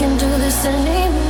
can't do this anymore.